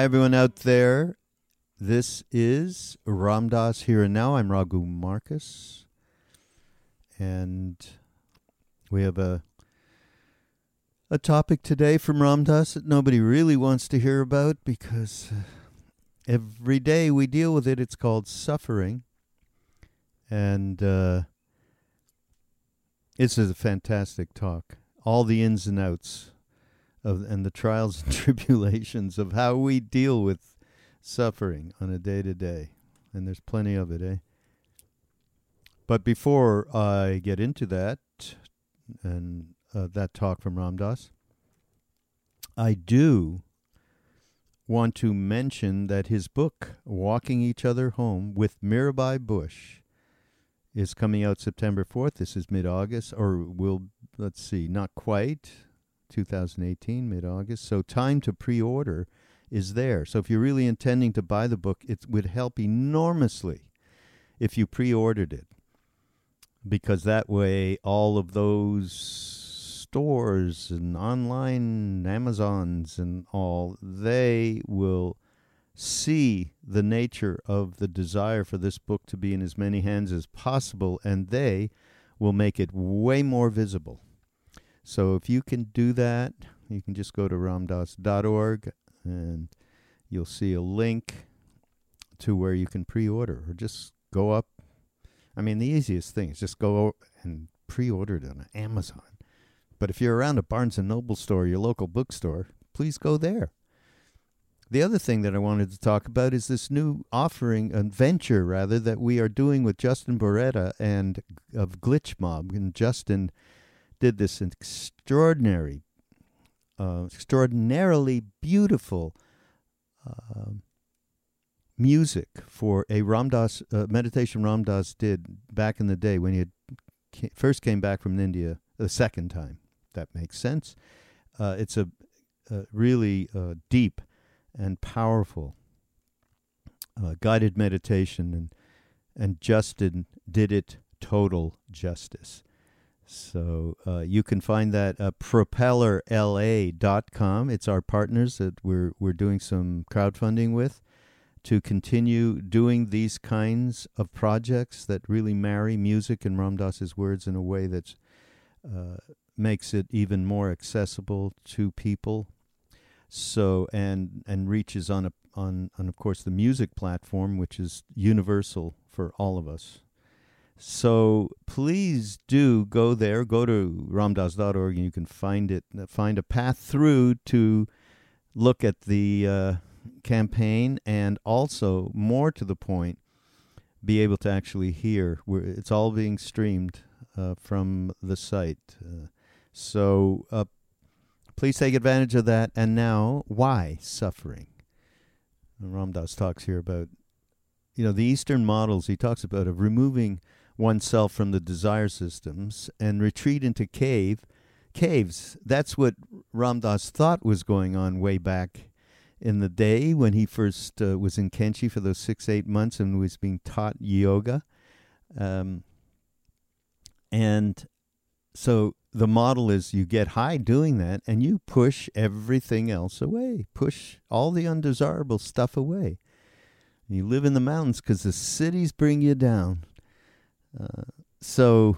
Hi, everyone out there. This is Ram Dass Here and Now. I'm Raghu Markus. And we have a a topic today from Ram Dass that nobody really wants to hear about because uh, every day we deal with it. It's called suffering. And uh, is a fantastic talk. All the ins and outs of and the trials and tribulations of how we deal with suffering on a day to day. And there's plenty of it, eh? But before I get into that and uh, that talk from Ram Dass, I do want to mention that his book, Walking Each Other Home with Mirabai Bush, is coming out September 4th. This is mid August, or will, let's see, not quite, 2018, mid August. So time to pre order is there. So if you're really intending to buy the book, it would help enormously if you pre ordered it. Because that way, all of those stores and online Amazons and all, they will see the nature of the desire for this book to be in as many hands as possible, and they will make it way more visible. So if you can do that, you can just go to ramdas.org and you'll see a link to where you can pre-order or just go up. I mean, the easiest thing is just go and pre-order it on Amazon. But if you're around a Barnes and Noble store, your local bookstore, please go there. The other thing that I wanted to talk about is this new offering, a venture rather, that we are doing with Justin Boreta and of Glitch Mob. And Justin did this extraordinary, uh, extraordinarily beautiful uh, music for a Ram Dass uh, meditation. Ram Dass did back in the day when he first came back from India the second time. That makes sense. Uh, it's a, a really uh, deep and powerful uh, guided meditation, and and Justin did it total justice. So uh, you can find that at propellerla.com. It's our partners that we're we're doing some crowdfunding with to continue doing these kinds of projects that really marry music and Ram Dass's words in a way that uh, makes it even more accessible to people. So and and reaches on a on on of course the music platform, which is universal for all of us. So please do go there. Go to ramdas.org and you can find it. Find a path through to look at the uh, campaign and also, more to the point, be able to actually hear. Where it's all being streamed uh, from the site. Uh, so uh, please take advantage of that. And now, why suffering? Ram Dass talks here about, you know, the Eastern models he talks about of removing oneself from the desire systems and retreat into cave caves. That's what Ram Dass thought was going on way back in the day when he first uh, was in Kainchi for those six eight months and was being taught yoga, um, and so the model is you get high doing that and you push everything else away, push all the undesirable stuff away. You live in the mountains because the cities bring you down. So,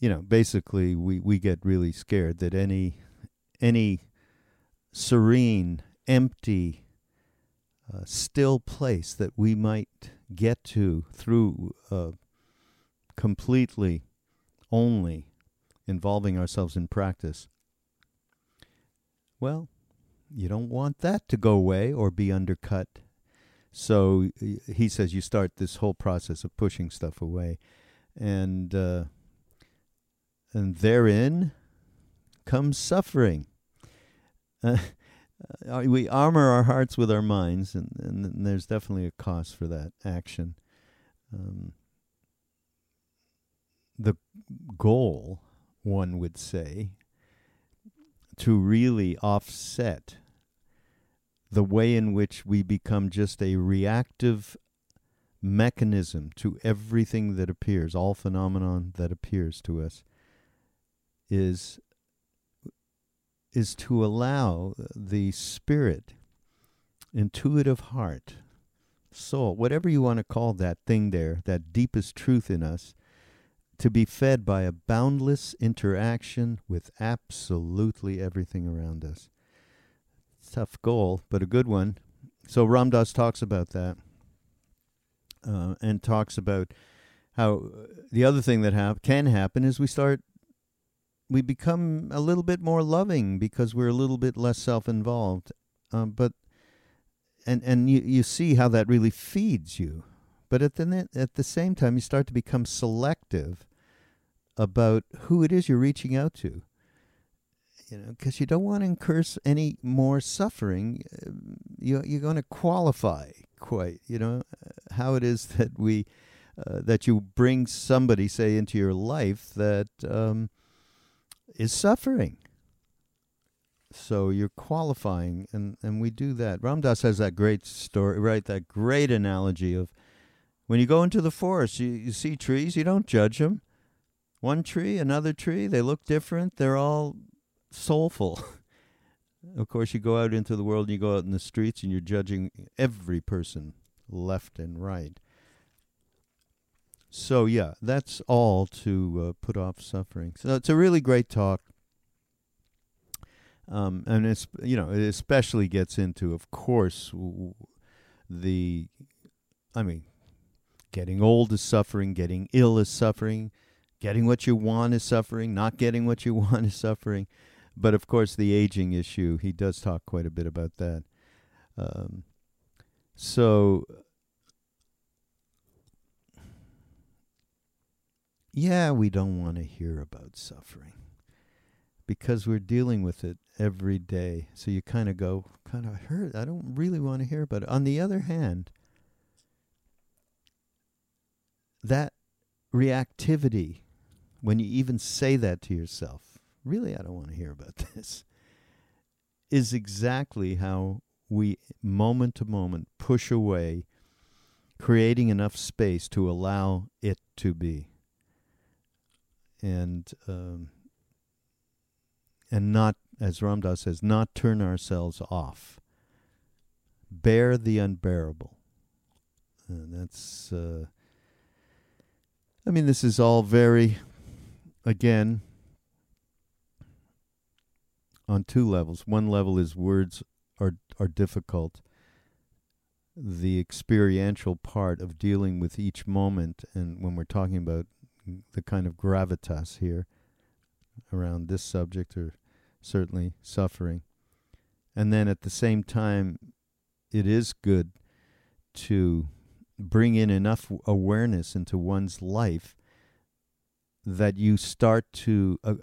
you know, basically, we, we get really scared that any any serene, empty, uh, still place that we might get to through uh, completely only involving ourselves in practice. Well, you don't want that to go away or be undercut so he says you start this whole process of pushing stuff away, and uh, and therein comes suffering. Uh, we armor our hearts with our minds, and, and, there's definitely a cost for that action. Um, the goal, one would say, to really offset the way in which we become just a reactive mechanism to everything that appears, all phenomenon that appears to us, is is to allow the spirit intuitive heart, soul, whatever you want to call that thing there, that deepest truth in us, to be fed by a boundless interaction with absolutely everything around us. Tough goal, but a good one. So Ram Dass talks about that uh, and talks about how the other thing that hap- can happen is we start we become a little bit more loving because we're a little bit less self-involved um, but and and you, you see how that really feeds you but at the at the same time you start to become selective about who it is you're reaching out to you know because you don't want to incur any more suffering uh, you you're going to qualify quite you know how it is that we uh, that you bring somebody say into your life that um, is suffering. So you're qualifying and and we do that. Ram Dass has that great story right that great analogy of when you go into the forest you, you see trees you don't judge them one tree another tree they look different they're all soulful. Of course you go out into the world and you go out in the streets and you're judging every person left and right. So yeah that's all to uh, put off suffering. So it's a really great talk. Um, and it's you know it especially gets into, of course, w- the, I mean, getting old is suffering, getting ill is suffering, getting what you want is suffering, not getting what you want is suffering, but of course the aging issue. He does talk quite a bit about that. Um, so. Yeah, we don't want to hear about suffering because we're dealing with it every day. So you kind of go, kind of hurt. I don't really want to hear about it. On the other hand, that reactivity, when you even say that to yourself, really, I don't want to hear about this, is exactly how we, moment to moment, push away, creating enough space to allow it to be. And um, and not, as Ram Dass says, not turn ourselves off. Bear the unbearable. And that's, uh, I mean, this is all very, again, on two levels. One level is words are are difficult. The experiential part of dealing with each moment, and when we're talking about the kind of gravitas here around this subject or certainly suffering. And then at the same time, it is good to bring in enough awareness into one's life that you start to uh,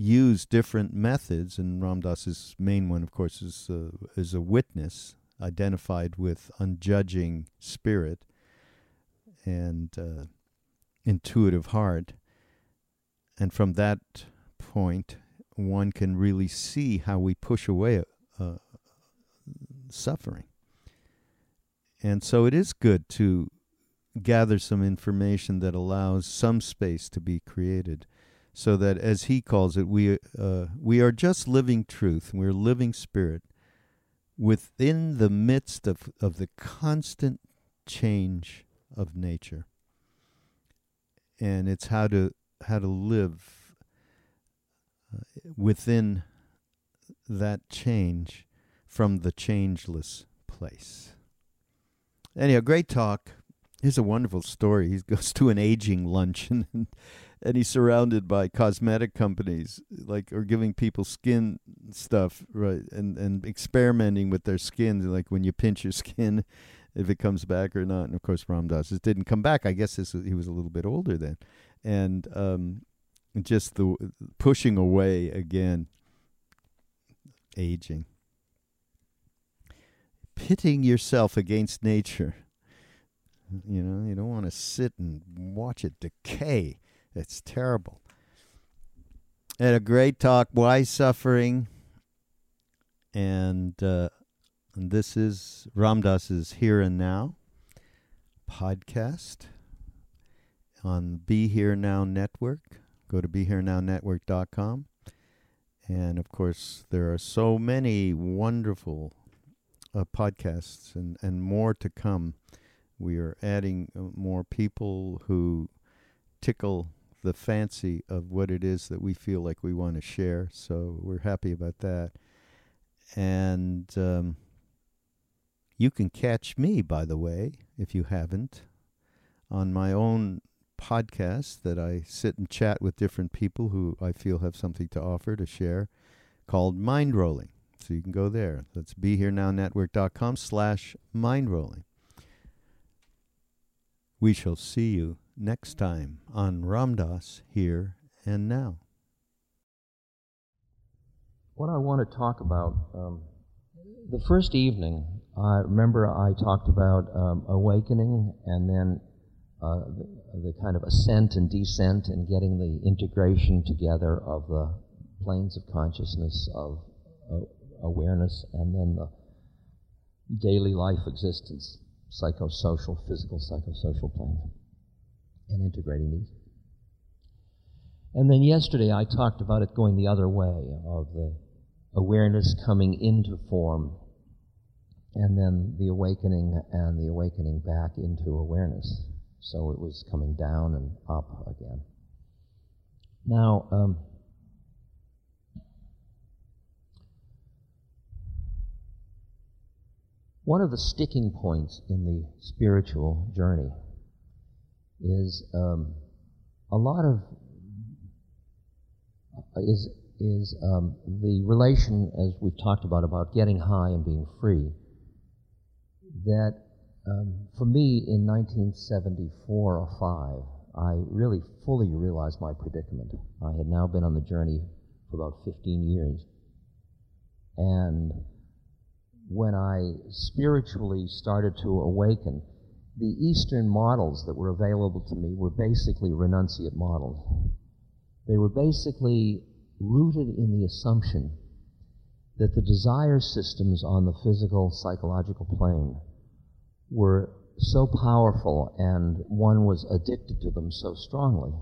use different methods. And Ram Dass's main one, of course, is uh, is a witness identified with unjudging spirit and uh, intuitive heart. And from that point, one can really see how we push away uh, suffering. And so it is good to gather some information that allows some space to be created so that as he calls it we uh, we are just living truth we're living spirit within the midst of, of the constant change of nature and it's how to how to live within that change from the changeless place. Anyhow, great talk. Here's a wonderful story. He goes to an aging luncheon and, and he's surrounded by cosmetic companies like or giving people skin stuff, right? And and experimenting with their skin, like when you pinch your skin if it comes back or not. And of course Ram Dass didn't come back. I guess this, he was a little bit older then. And um, just the pushing away again, aging, pitting yourself against nature. You know, you don't want to sit and watch it decay. It's terrible. Had a great talk. Why suffering? And, uh, and this is Ram Dass's Here and Now podcast on Be Here Now Network. Go to BeHereNowNetwork.com. And of course, there are so many wonderful uh, podcasts and, and more to come. We are adding uh, more people who tickle the fancy of what it is that we feel like we want to share. So we're happy about that. And um, you can catch me, by the way, if you haven't, on my own podcast that I sit and chat with different people who I feel have something to offer to share called Mind Rolling. So you can go there. That's BeHereNowNetwork.com slash mindrolling. We shall see you next time on Ram Dass Here and Now. What I want to talk about, um, the first evening, I remember I talked about um, awakening and then uh, the, the, kind of ascent and descent and getting the integration together of the planes of consciousness, of uh, awareness, and then the daily life existence, psychosocial, physical, psychosocial planes, and integrating these. And then yesterday I talked about it going the other way, of the awareness coming into form, and then the awakening and the awakening back into awareness. So it was coming down and up again. Now, um, one of the sticking points in the spiritual journey is um, a lot of is is um, the relation as we've talked about about getting high and being free that um, for me, in 1974 or 5, I really fully realized my predicament. I had now been on the journey for about 15 years. And when I spiritually started to awaken, the Eastern models that were available to me were basically renunciate models. They were basically rooted in the assumption that the desire systems on the physical, psychological plane were so powerful and one was addicted to them so strongly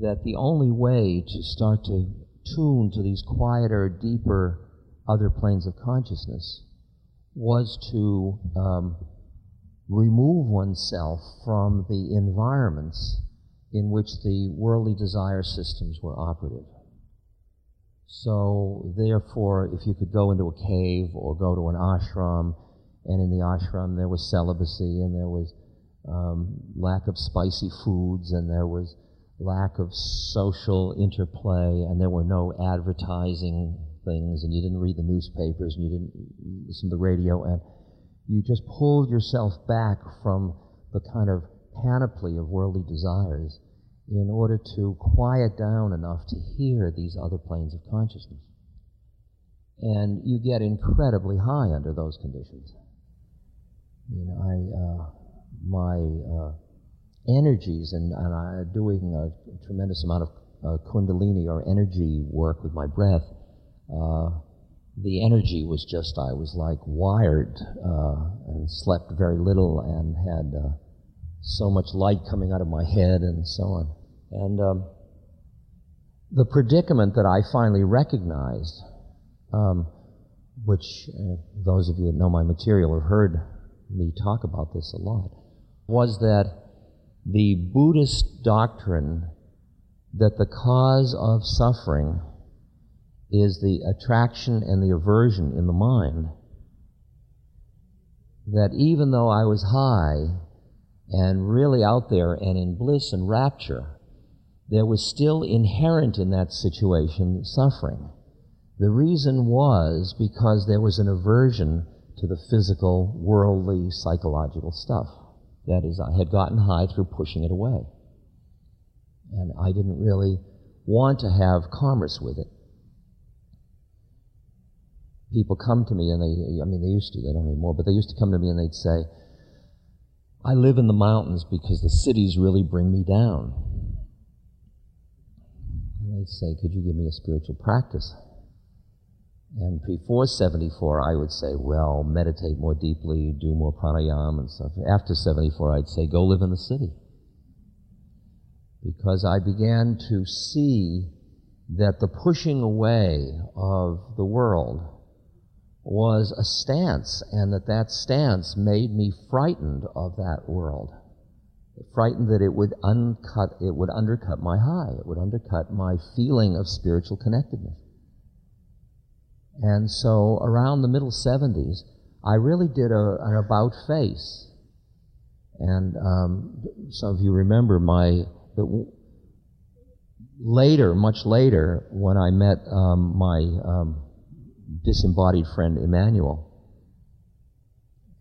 that the only way to start to tune to these quieter, deeper other planes of consciousness was to um, remove oneself from the environments in which the worldly desire systems were operative. So, therefore, if you could go into a cave or go to an ashram and in the ashram there was celibacy and there was um, lack of spicy foods and there was lack of social interplay and there were no advertising things and you didn't read the newspapers and you didn't listen to the radio and you just pulled yourself back from the kind of panoply of worldly desires in order to quiet down enough to hear these other planes of consciousness. And you get incredibly high under those conditions. You know, I, uh, my uh, energies and, and I'm doing a tremendous amount of uh, kundalini or energy work with my breath. The energy was just, I was like wired uh, and slept very little and had uh, so much light coming out of my head and so on. And um, the predicament that I finally recognized, um, which uh, those of you that know my material have heard me talk about this a lot, was that the Buddhist doctrine that the cause of suffering is the attraction and the aversion in the mind, that even though I was high and really out there and in bliss and rapture, there was still inherent in that situation suffering. The reason was because there was an aversion to the physical, worldly, psychological stuff. That is, I had gotten high through pushing it away. And I didn't really want to have commerce with it. People come to me and they, I mean, they used to, they don't anymore, but they used to come to me and they'd say, I live in the mountains because the cities really bring me down. And they'd say, Could you give me a spiritual practice? And before 74, I would say, well, meditate more deeply, do more pranayama and stuff. After 74, I'd say, go live in the city. Because I began to see that the pushing away of the world was a stance, and that that stance made me frightened of that world. Frightened that it would uncut, it would undercut my high, it would undercut my feeling of spiritual connectedness. And so around the middle 70s, I really did a, an about face. And um, some of you remember my, the, later, much later, when I met um, my um, disembodied friend Emmanuel,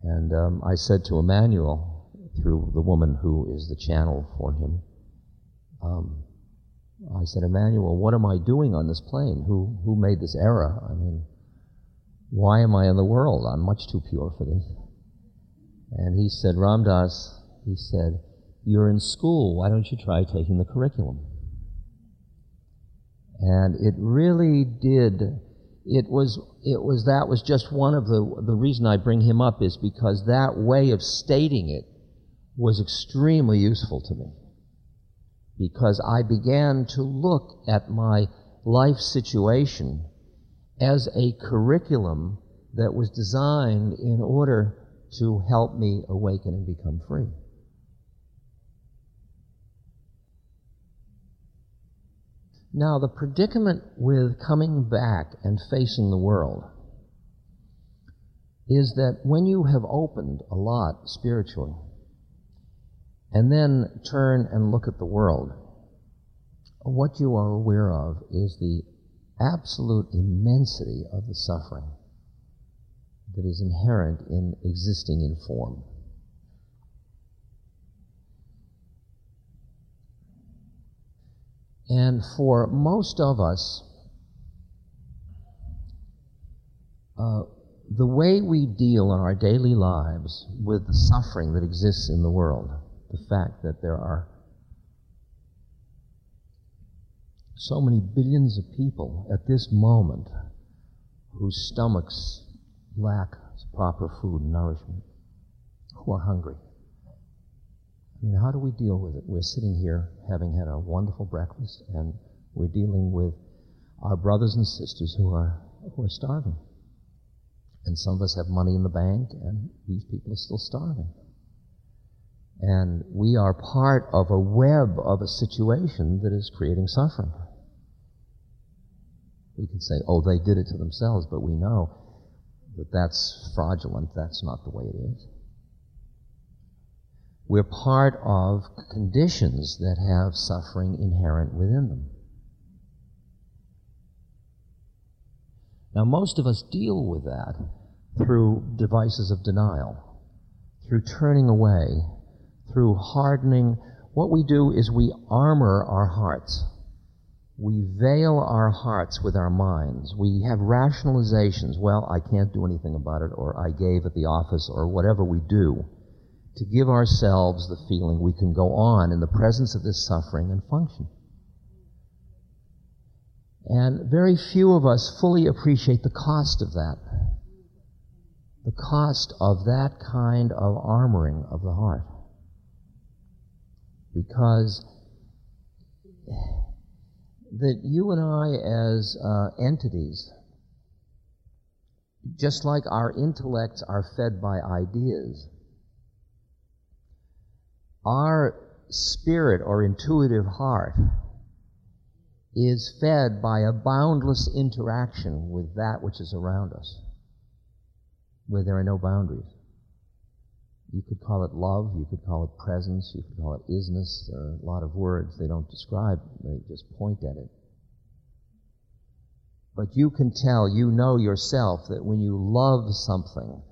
and um, I said to Emmanuel, through the woman who is the channel for him, um, I said, Emmanuel, what am I doing on this plane? Who, who made this error? I mean, why am I in the world? I'm much too pure for this. And he said, Ram Dass, he said, you're in school. Why don't you try taking the curriculum? And it really did. It was, it was, that was just one of the, the reason I bring him up is because that way of stating it was extremely useful to me. Because I began to look at my life situation as a curriculum that was designed in order to help me awaken and become free. Now, the predicament with coming back and facing the world is that when you have opened a lot spiritually and then turn and look at the world, what you are aware of is the absolute immensity of the suffering that is inherent in existing in form. And for most of us, uh, the way we deal in our daily lives with the suffering that exists in the world, the fact that there are so many billions of people at this moment whose stomachs lack proper food and nourishment, who are hungry. I mean, how do we deal with it? We're sitting here having had a wonderful breakfast, and we're dealing with our brothers and sisters who are, who are starving. And some of us have money in the bank, and these people are still starving. And we are part of a web of a situation that is creating suffering. We can say, oh, they did it to themselves, but we know that that's fraudulent. That's not the way it is. We're part of conditions that have suffering inherent within them. Now, most of us deal with that through devices of denial, through turning away, through hardening. What we do is we armor our hearts. We veil our hearts with our minds. We have rationalizations. Well, I can't do anything about it, or I gave at the office, or whatever we do to give ourselves the feeling we can go on in the presence of this suffering and function. And very few of us fully appreciate the cost of that. The cost of that kind of armoring of the heart. Because that you and I, as uh, entities, just like our intellects are fed by ideas, our spirit or intuitive heart is fed by a boundless interaction with that which is around us, where there are no boundaries. You could call it love, you could call it presence, you could call it isness. There are a lot of words they don't describe, they just point at it. But you can tell, you know yourself that when you love something,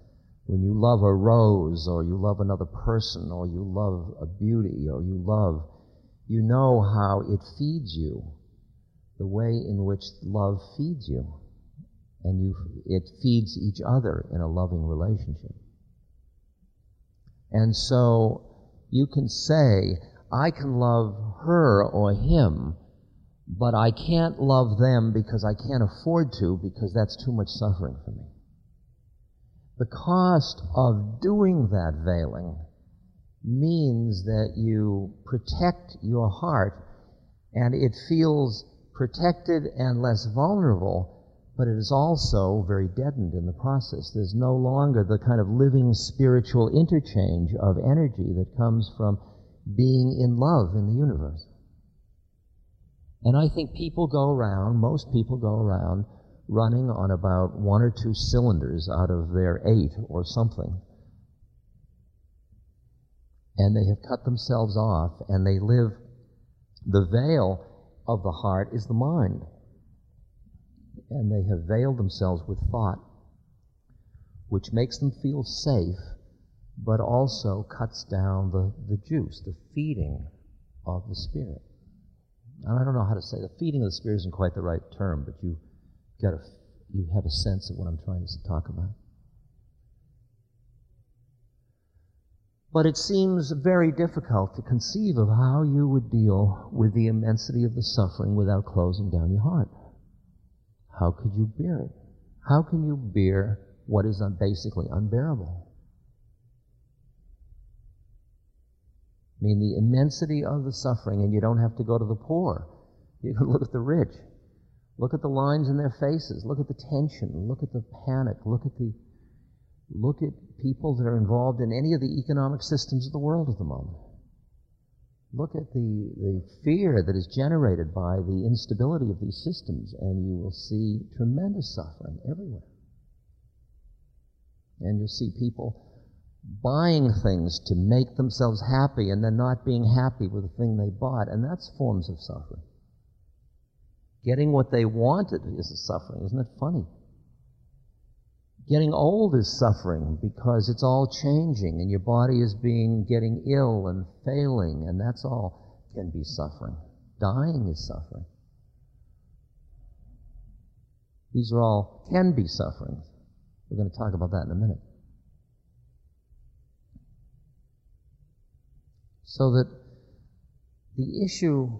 when you love a rose or you love another person or you love a beauty or you love, you know how it feeds you, the way in which love feeds you. And you, it feeds each other in a loving relationship. And so you can say, I can love her or him, but I can't love them because I can't afford to because that's too much suffering for me. The cost of doing that veiling means that you protect your heart and it feels protected and less vulnerable, but it is also very deadened in the process. There's no longer the kind of living spiritual interchange of energy that comes from being in love in the universe. And I think people go around, most people go around, running on about one or two cylinders out of their eight or something. And they have cut themselves off and they live, the veil of the heart is the mind. And they have veiled themselves with thought, which makes them feel safe, but also cuts down the, the juice, the feeding of the spirit. And I don't know how to say the feeding of the spirit isn't quite the right term, but you got a, you have a sense of what I'm trying to talk about. But it seems very difficult to conceive of how you would deal with the immensity of the suffering without closing down your heart. How could you bear it? How can you bear what is basically unbearable? I mean, the immensity of the suffering, and you don't have to go to the poor. You can look at the rich. Look at the lines in their faces. Look at the tension. Look at the panic. Look at the look at people that are involved in any of the economic systems of the world at the moment. Look at the, the fear that is generated by the instability of these systems, and you will see tremendous suffering everywhere. And you'll see people buying things to make themselves happy and then not being happy with the thing they bought, and that's forms of suffering. Getting what they wanted is a suffering. Isn't it funny? Getting old is suffering because it's all changing and your body is being getting ill and failing, and that's all can be suffering. Dying is suffering. These are all can be sufferings. We're going to talk about that in a minute. So that the issue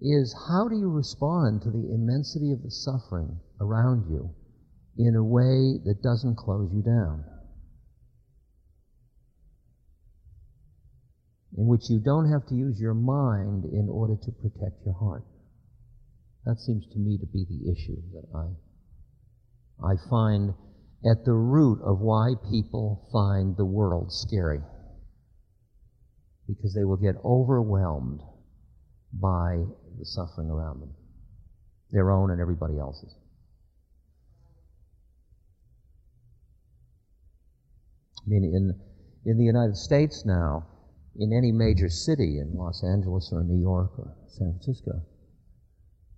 is how do you respond to the immensity of the suffering around you in a way that doesn't close you down? In which you don't have to use your mind in order to protect your heart. That seems to me to be the issue that I, I find at the root of why people find the world scary because they will get overwhelmed by the suffering around them, their own and everybody else's. I mean, in, in the United States now, in any major city, in Los Angeles or New York or San Francisco,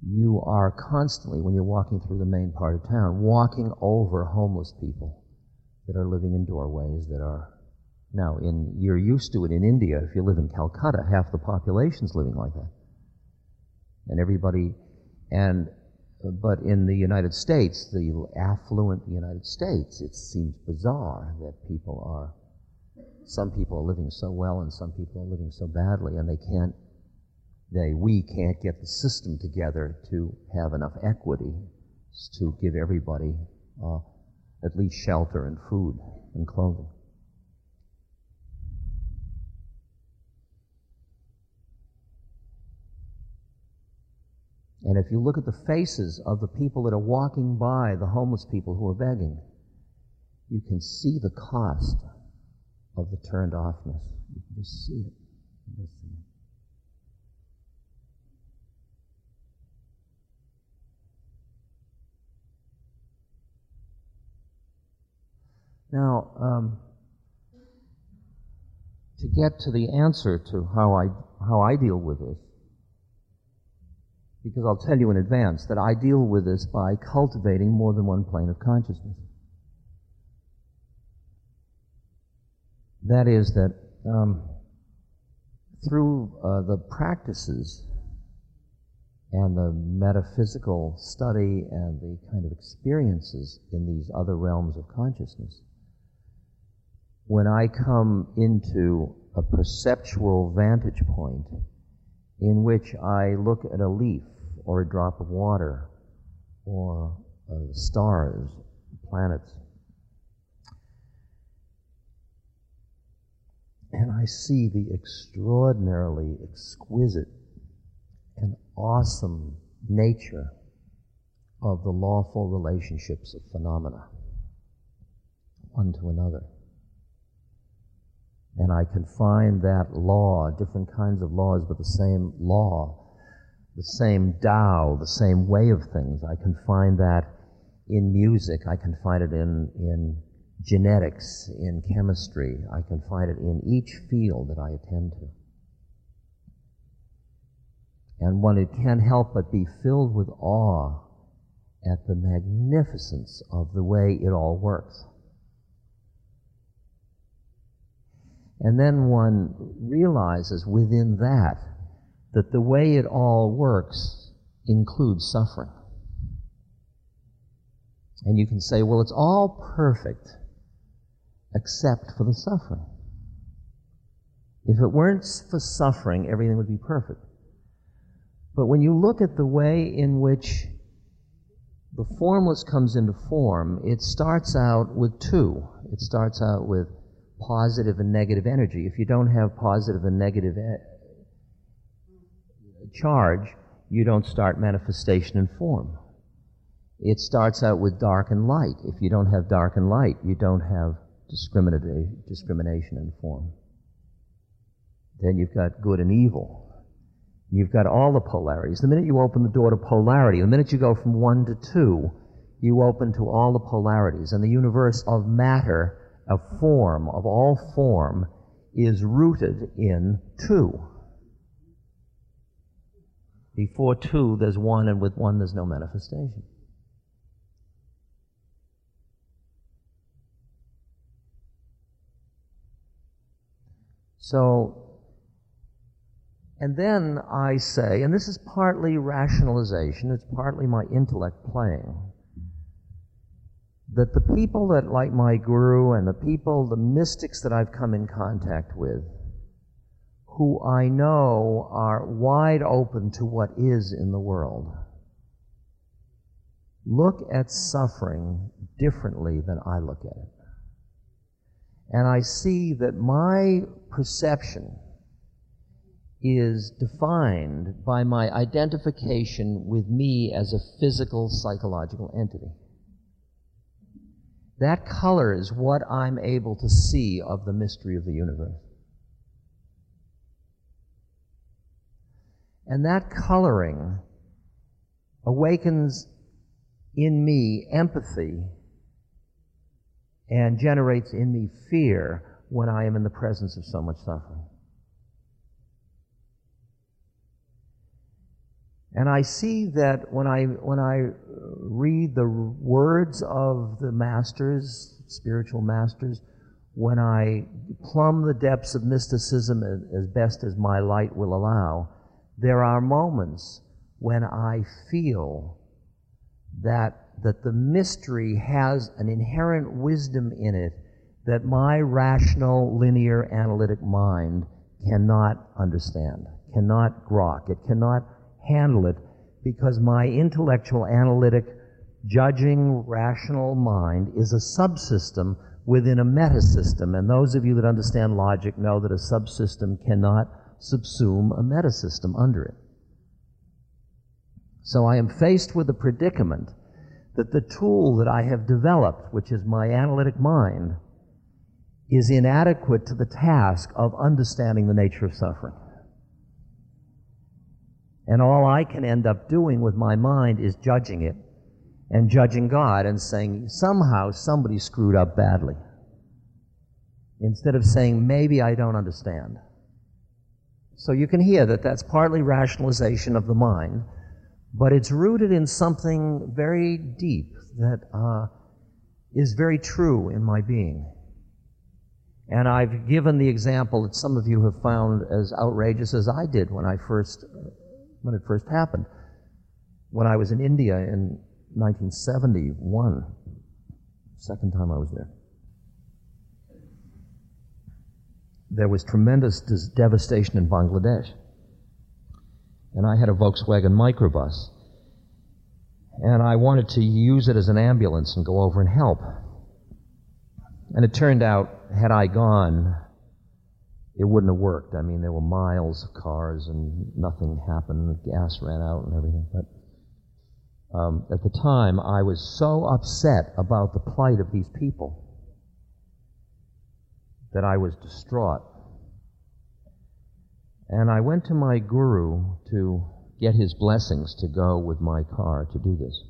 you are constantly, when you're walking through the main part of town, walking over homeless people that are living in doorways, that are now, in, you're used to it in India. If you live in Calcutta, half the population's living like that. And everybody, and, but in the United States, the affluent United States, it seems bizarre that people are, some people are living so well and some people are living so badly and they can't, they, we can't get the system together to have enough equity to give everybody uh, at least shelter and food and clothing. And if you look at the faces of the people that are walking by, the homeless people who are begging, you can see the cost of the turned offness. You can just see it. Now, um, to get to the answer to how I, how I deal with this, because I'll tell you in advance that I deal with this by cultivating more than one plane of consciousness. That is, that um, through uh, the practices and the metaphysical study and the kind of experiences in these other realms of consciousness, when I come into a perceptual vantage point in which I look at a leaf or a drop of water or uh, stars, planets. And I see the extraordinarily exquisite and awesome nature of the lawful relationships of phenomena, one to another. And I can find that law, different kinds of laws, but the same law, the same Tao, the same way of things. I can find that in music. I can find it in, in genetics, in chemistry. I can find it in each field that I attend to. And one it can't help but be filled with awe at the magnificence of the way it all works. And then one realizes within that that the way it all works includes suffering. And you can say, well, it's all perfect except for the suffering. If it weren't for suffering, everything would be perfect. But when you look at the way in which the formless comes into form, it starts out with two. It starts out with positive and negative energy. If you don't have positive and negative e- charge, you don't start manifestation in form. It starts out with dark and light. If you don't have dark and light, you don't have discrimination in form. Then you've got good and evil. You've got all the polarities. The minute you open the door to polarity, the minute you go from one to two, you open to all the polarities. And the universe of matter, of form, of all form, is rooted in two. Before two, there's one, and with one, there's no manifestation. So and then I say, and this is partly rationalization, it's partly my intellect playing, that the people that, like my guru and the people, the mystics that I've come in contact with, who I know are wide open to what is in the world, look at suffering differently than I look at it. And I see that my perception is defined by my identification with me as a physical psychological entity. That color is what I'm able to see of the mystery of the universe. And that coloring awakens in me empathy and generates in me fear when I am in the presence of so much suffering. And I see that when I, when I read the words of the masters, spiritual masters, when I plumb the depths of mysticism as best as my light will allow, there are moments when I feel that, that the mystery has an inherent wisdom in it that my rational, linear, analytic mind cannot understand, cannot grok. It cannot handle it because my intellectual, analytic, judging, rational mind is a subsystem within a metasystem. And those of you that understand logic know that a subsystem cannot subsume a metasystem under it. So I am faced with the predicament that the tool that I have developed, which is my analytic mind, is inadequate to the task of understanding the nature of suffering. And all I can end up doing with my mind is judging it and judging God and saying, somehow somebody screwed up badly. Instead of saying, maybe I don't understand. So you can hear that that's partly rationalization of the mind, but it's rooted in something very deep that uh, is very true in my being. And I've given the example that some of you have found as outrageous as I did when I first when it first happened. When I was in India in 1971, second time I was there, there was tremendous devastation in Bangladesh. And I had a Volkswagen microbus. And I wanted to use it as an ambulance and go over and help. And it turned out, had I gone, it wouldn't have worked. I mean, there were miles of cars and nothing happened. Gas ran out and everything. But um, at the time, I was so upset about the plight of these people that I was distraught. And I went to my guru to get his blessings to go with my car to do this.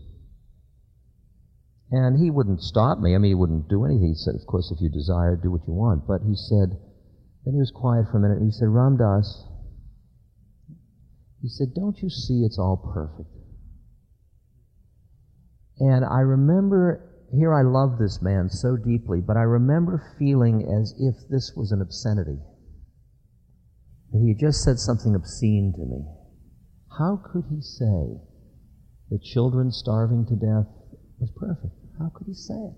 And he wouldn't stop me. I mean, he wouldn't do anything. He said, of course, if you desire, do what you want. But he said, then he was quiet for a minute, and he said, Ram Dass, he said, don't you see it's all perfect? And I remember, here I love this man so deeply, but I remember feeling as if this was an obscenity. That he had just said something obscene to me. How could he say that children starving to death was perfect? How could he say it?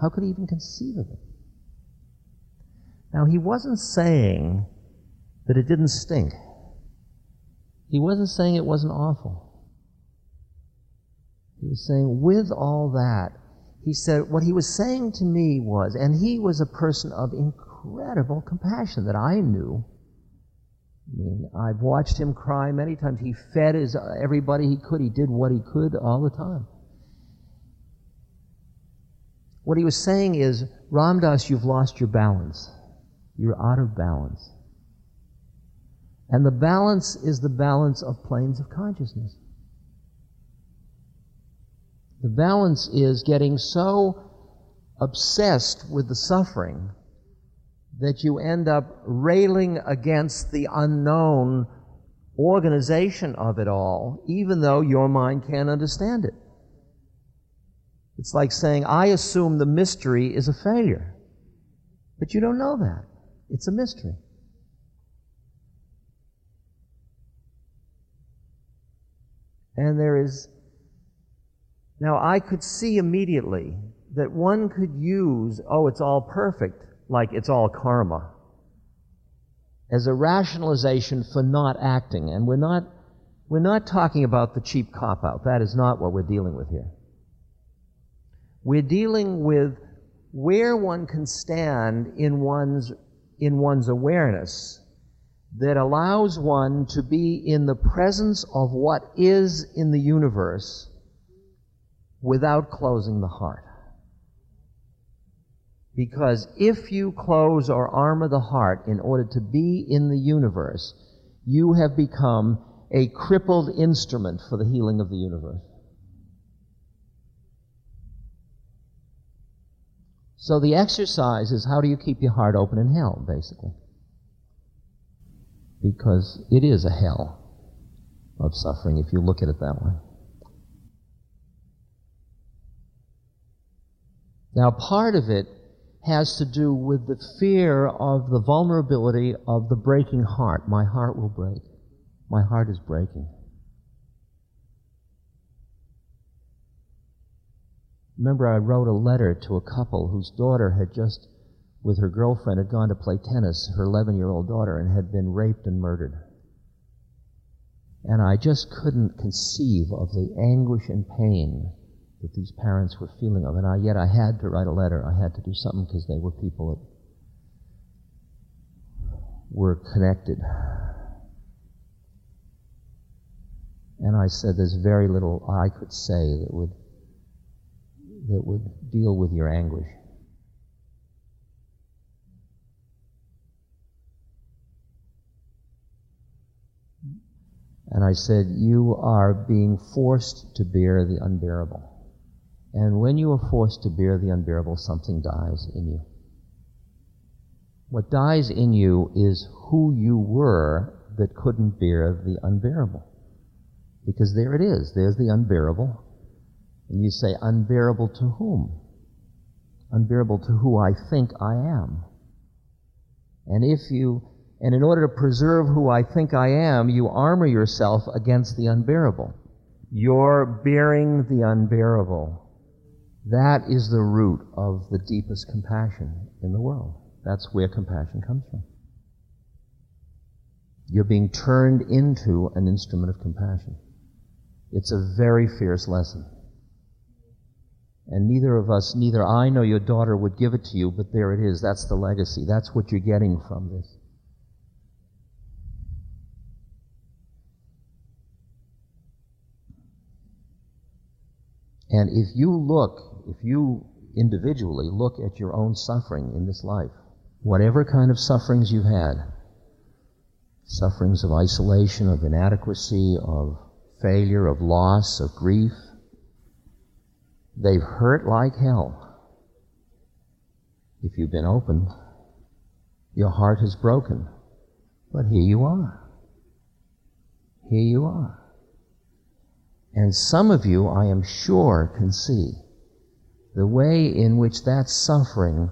How could he even conceive of it? Now, he wasn't saying that it didn't stink. He wasn't saying it wasn't awful. He was saying, with all that, he said, what he was saying to me was, and he was a person of incredible compassion that I knew. I mean, I've watched him cry many times. He fed his, uh, everybody he could. He did what he could all the time. What he was saying is, Ram Dass, you've lost your balance. You're out of balance. And the balance is the balance of planes of consciousness. The balance is getting so obsessed with the suffering that you end up railing against the unknown organization of it all, even though your mind can't understand it. It's like saying, I assume the mystery is a failure. But you don't know that. It's a mystery. And there is, now I could see immediately that one could use, oh, it's all perfect, like it's all karma, as a rationalization for not acting. And we're not, we're not talking about the cheap cop out. That is not what we're dealing with here. We're dealing with where one can stand in one's, in one's awareness that allows one to be in the presence of what is in the universe without closing the heart. Because if you close or armor the heart in order to be in the universe, you have become a crippled instrument for the healing of the universe. So the exercise is how do you keep your heart open in hell, basically? Because it is a hell of suffering if you look at it that way. Now, part of it has to do with the fear of the vulnerability of the breaking heart. My heart will break. My heart is breaking. Remember, I wrote a letter to a couple whose daughter had just, with her girlfriend, had gone to play tennis, her 11 year old daughter, and had been raped and murdered. And I just couldn't conceive of the anguish and pain that these parents were feeling of. And I, yet I had to write a letter. I had to do something because they were people that were connected. And I said, there's very little I could say that would that would deal with your anguish. And I said, You are being forced to bear the unbearable. And when you are forced to bear the unbearable, something dies in you. What dies in you is who you were that couldn't bear the unbearable. Because there it is. There's the unbearable. And you say, unbearable to whom? Unbearable to who I think I am. And if you, and in order to preserve who I think I am, you armor yourself against the unbearable. You're bearing the unbearable. That is the root of the deepest compassion in the world. That's where compassion comes from. You're being turned into an instrument of compassion. It's a very fierce lesson. And neither of us, neither I nor your daughter would give it to you, but there it is. That's the legacy. That's what you're getting from this. And if you look, if you individually look at your own suffering in this life, whatever kind of sufferings you've had, sufferings of isolation, of inadequacy, of failure, of loss, of grief, they've hurt like hell. If you've been open, your heart is broken. But here you are. Here you are. And some of you, I am sure, can see the way in which that suffering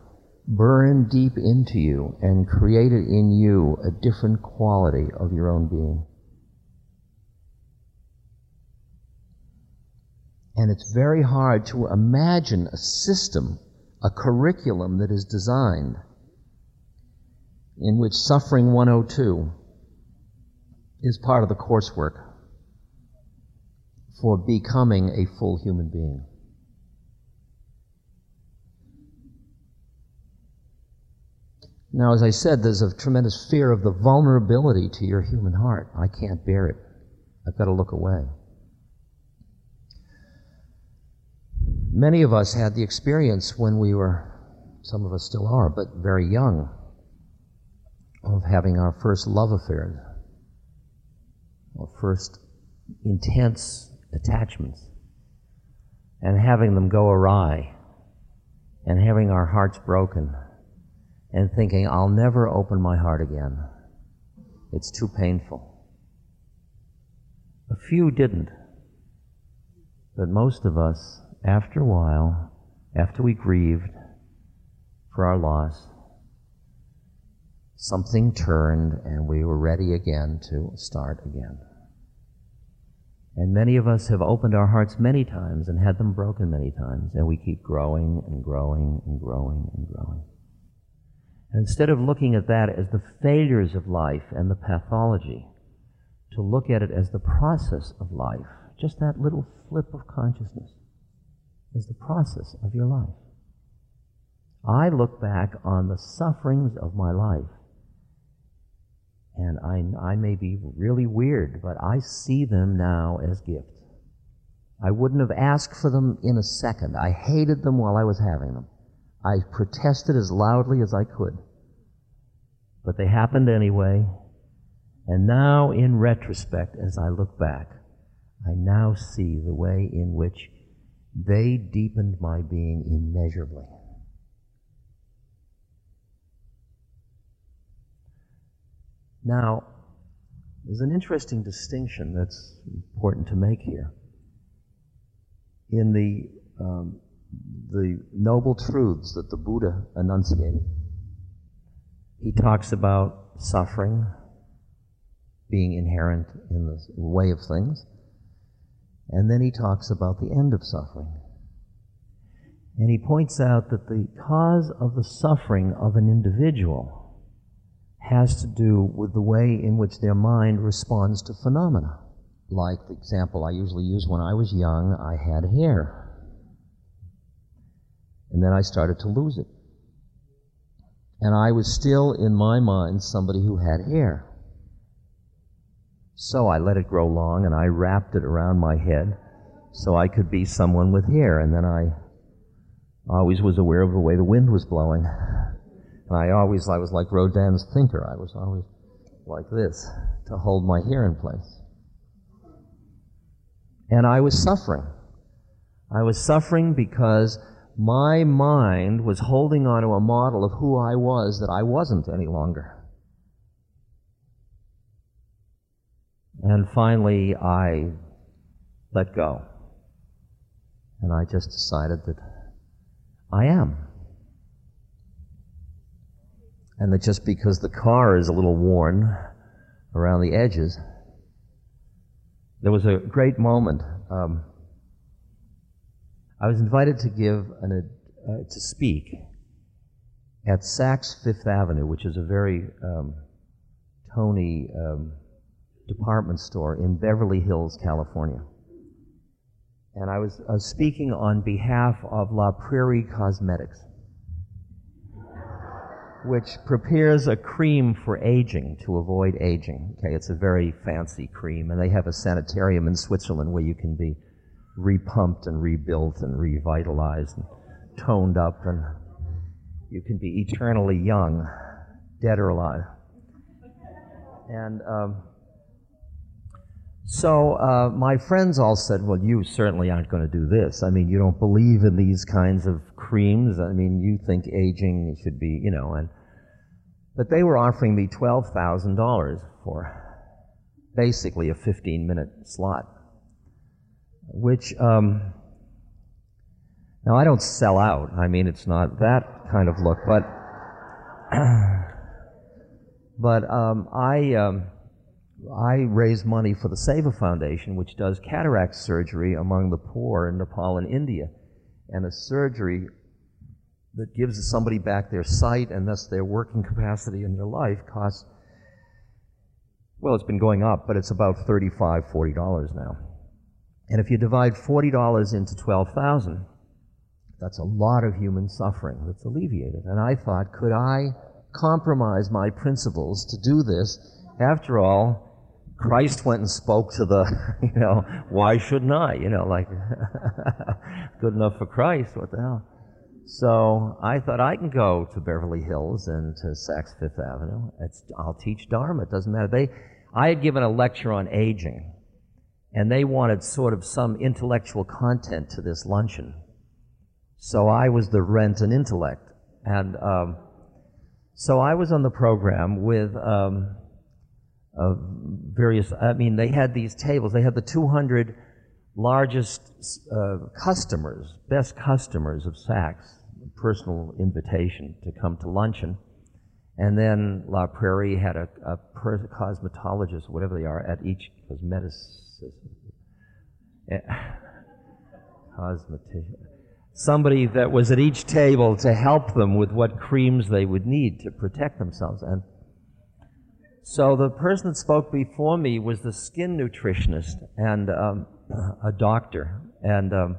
burned deep into you and created in you a different quality of your own being. And it's very hard to imagine a system, a curriculum that is designed in which Suffering 102 is part of the coursework for becoming a full human being. Now, as I said, there's a tremendous fear of the vulnerability to your human heart. I can't bear it. I've got to look away. Many of us had the experience when we were, some of us still are, but very young, of having our first love affairs, our first intense attachments, and having them go awry, and having our hearts broken and thinking, I'll never open my heart again. It's too painful. A few didn't. But most of us, after a while, after we grieved for our loss, something turned and we were ready again to start again. And many of us have opened our hearts many times and had them broken many times, and we keep growing and growing and growing and growing. Instead of looking at that as the failures of life and the pathology, to look at it as the process of life, just that little flip of consciousness, as the process of your life. I look back on the sufferings of my life, and I, I may be really weird, but I see them now as gifts. I wouldn't have asked for them in a second. I hated them while I was having them. I protested as loudly as I could. But they happened anyway. And now, in retrospect, as I look back, I now see the way in which they deepened my being immeasurably. Now, there's an interesting distinction that's important to make here. In the um, the noble truths that the Buddha enunciated. He talks about suffering being inherent in the way of things, and then he talks about the end of suffering. And he points out that the cause of the suffering of an individual has to do with the way in which their mind responds to phenomena. Like the example I usually use when I was young, I had hair and then I started to lose it. And I was still, in my mind, somebody who had hair. So I let it grow long and I wrapped it around my head so I could be someone with hair. And then I always was aware of the way the wind was blowing. And I always, I was like Rodin's thinker. I was always like this to hold my hair in place. And I was suffering. I was suffering because my mind was holding on to a model of who I was that I wasn't any longer. And finally, I let go. And I just decided that I am. And that just because the car is a little worn around the edges, there was a great moment. Um, I was invited to give an, uh, to speak at Saks Fifth Avenue, which is a very um, Tony um, department store in Beverly Hills, California. And I was speaking on behalf of La Prairie Cosmetics, which prepares a cream for aging to avoid aging. Okay, it's a very fancy cream, and they have a sanitarium in Switzerland where you can be repumped and rebuilt and revitalized and toned up, and you can be eternally young, dead or alive. And um, so uh, my friends all said, Well, you certainly aren't going to do this. I mean, you don't believe in these kinds of creams. I mean, you think aging should be, you know, and. But they were offering me $12,000 for basically a 15 minute slot, which, um, now I don't sell out. I mean, it's not that kind of look, but, but um, I, um, I raise money for the Seva Foundation, which does cataract surgery among the poor in Nepal and India. And a surgery that gives somebody back their sight and thus their working capacity in their life costs, well, it's been going up, but it's about $35, $40 now. And if you divide $40 into 12,000, that's a lot of human suffering that's alleviated. And I thought, could I compromise my principles to do this? After all, Christ went and spoke to the, you know, why shouldn't I? You know, like, good enough for Christ, what the hell? So I thought I can go to Beverly Hills and to Saks Fifth Avenue. It's, I'll teach Dharma. It doesn't matter. They, I had given a lecture on aging, and they wanted sort of some intellectual content to this luncheon. So I was the rent and intellect, and um, so I was on the program with. Um, of various, I mean, they had these tables. They had the 200 largest uh, customers, best customers of Saks, personal invitation to come to luncheon. And then La Prairie had a, a per- cosmetologist, whatever they are, at each cosmeticist. Eh, cosmetician. Somebody that was at each table to help them with what creams they would need to protect themselves. And so the person that spoke before me was the skin nutritionist and um, a doctor. And um,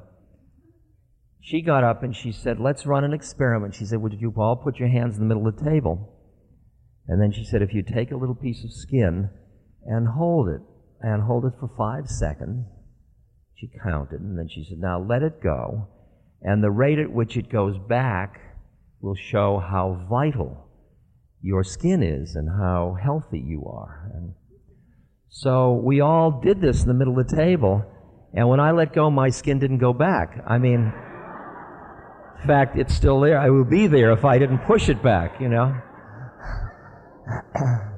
she got up and she said, Let's run an experiment. She said, Would you all put your hands in the middle of the table? And then she said, If you take a little piece of skin and hold it, and hold it for five seconds, she counted, and then she said, Now let it go. And the rate at which it goes back will show how vital your skin is and how healthy you are. And so we all did this in the middle of the table, and when I let go, my skin didn't go back. I mean, in fact, it's still there. I would be there if I didn't push it back, you know.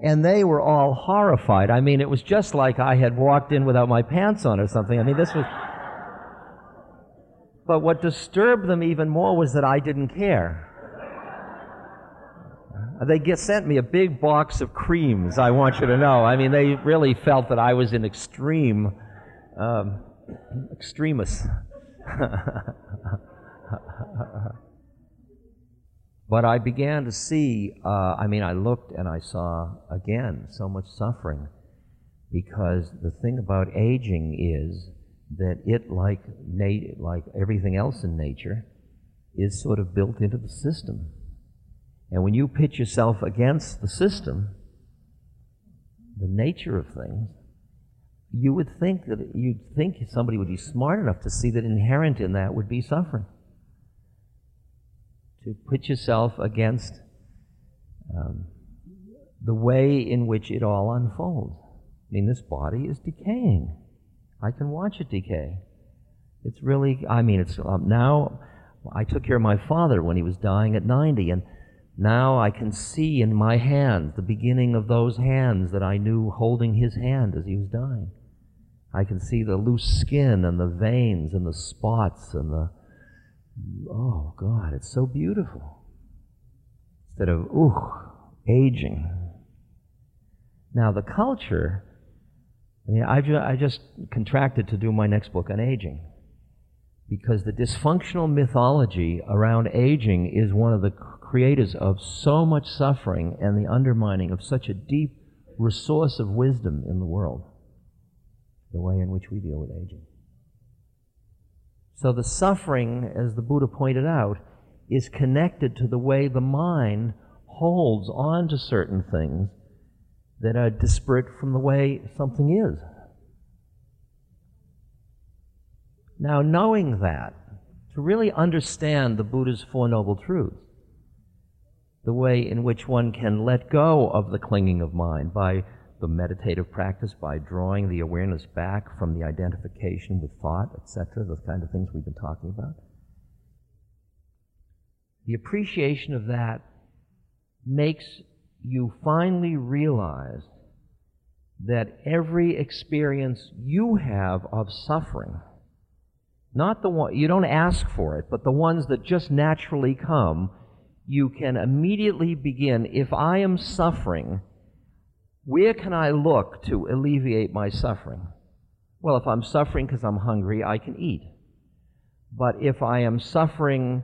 and they were all horrified. I mean, it was just like I had walked in without my pants on or something. I mean, this was. But what disturbed them even more was that I didn't care. They get, sent me a big box of creams, I want you to know. I mean, they really felt that I was an extreme um, extremist. but I began to see, uh, I mean, I looked and I saw again so much suffering because the thing about aging is that it, like, nat- like everything else in nature, is sort of built into the system. And when you pitch yourself against the system, the nature of things, you would think that you'd think somebody would be smart enough to see that inherent in that would be suffering. To put yourself against um, the way in which it all unfolds. I mean, this body is decaying. I can watch it decay. It's really, I mean, it's um, now. I took care of my father when he was dying at 90, and now I can see in my hands the beginning of those hands that I knew holding his hand as he was dying. I can see the loose skin and the veins and the spots and the. Oh, God, it's so beautiful. Instead of, ooh, aging. Now, the culture, I mean, I, ju- I just contracted to do my next book on aging because the dysfunctional mythology around aging is one of the creators of so much suffering and the undermining of such a deep resource of wisdom in the world, the way in which we deal with aging. So the suffering, as the Buddha pointed out, is connected to the way the mind holds on to certain things that are disparate from the way something is. Now, knowing that, to really understand the Buddha's Four Noble Truths, the way in which one can let go of the clinging of mind by the meditative practice, by drawing the awareness back from the identification with thought, etc., those kind of things we've been talking about. The appreciation of that makes you finally realize that every experience you have of suffering, not the one, you don't ask for it, but the ones that just naturally come, you can immediately begin. If I am suffering, where can I look to alleviate my suffering? Well, if I'm suffering because I'm hungry, I can eat. But if I am suffering,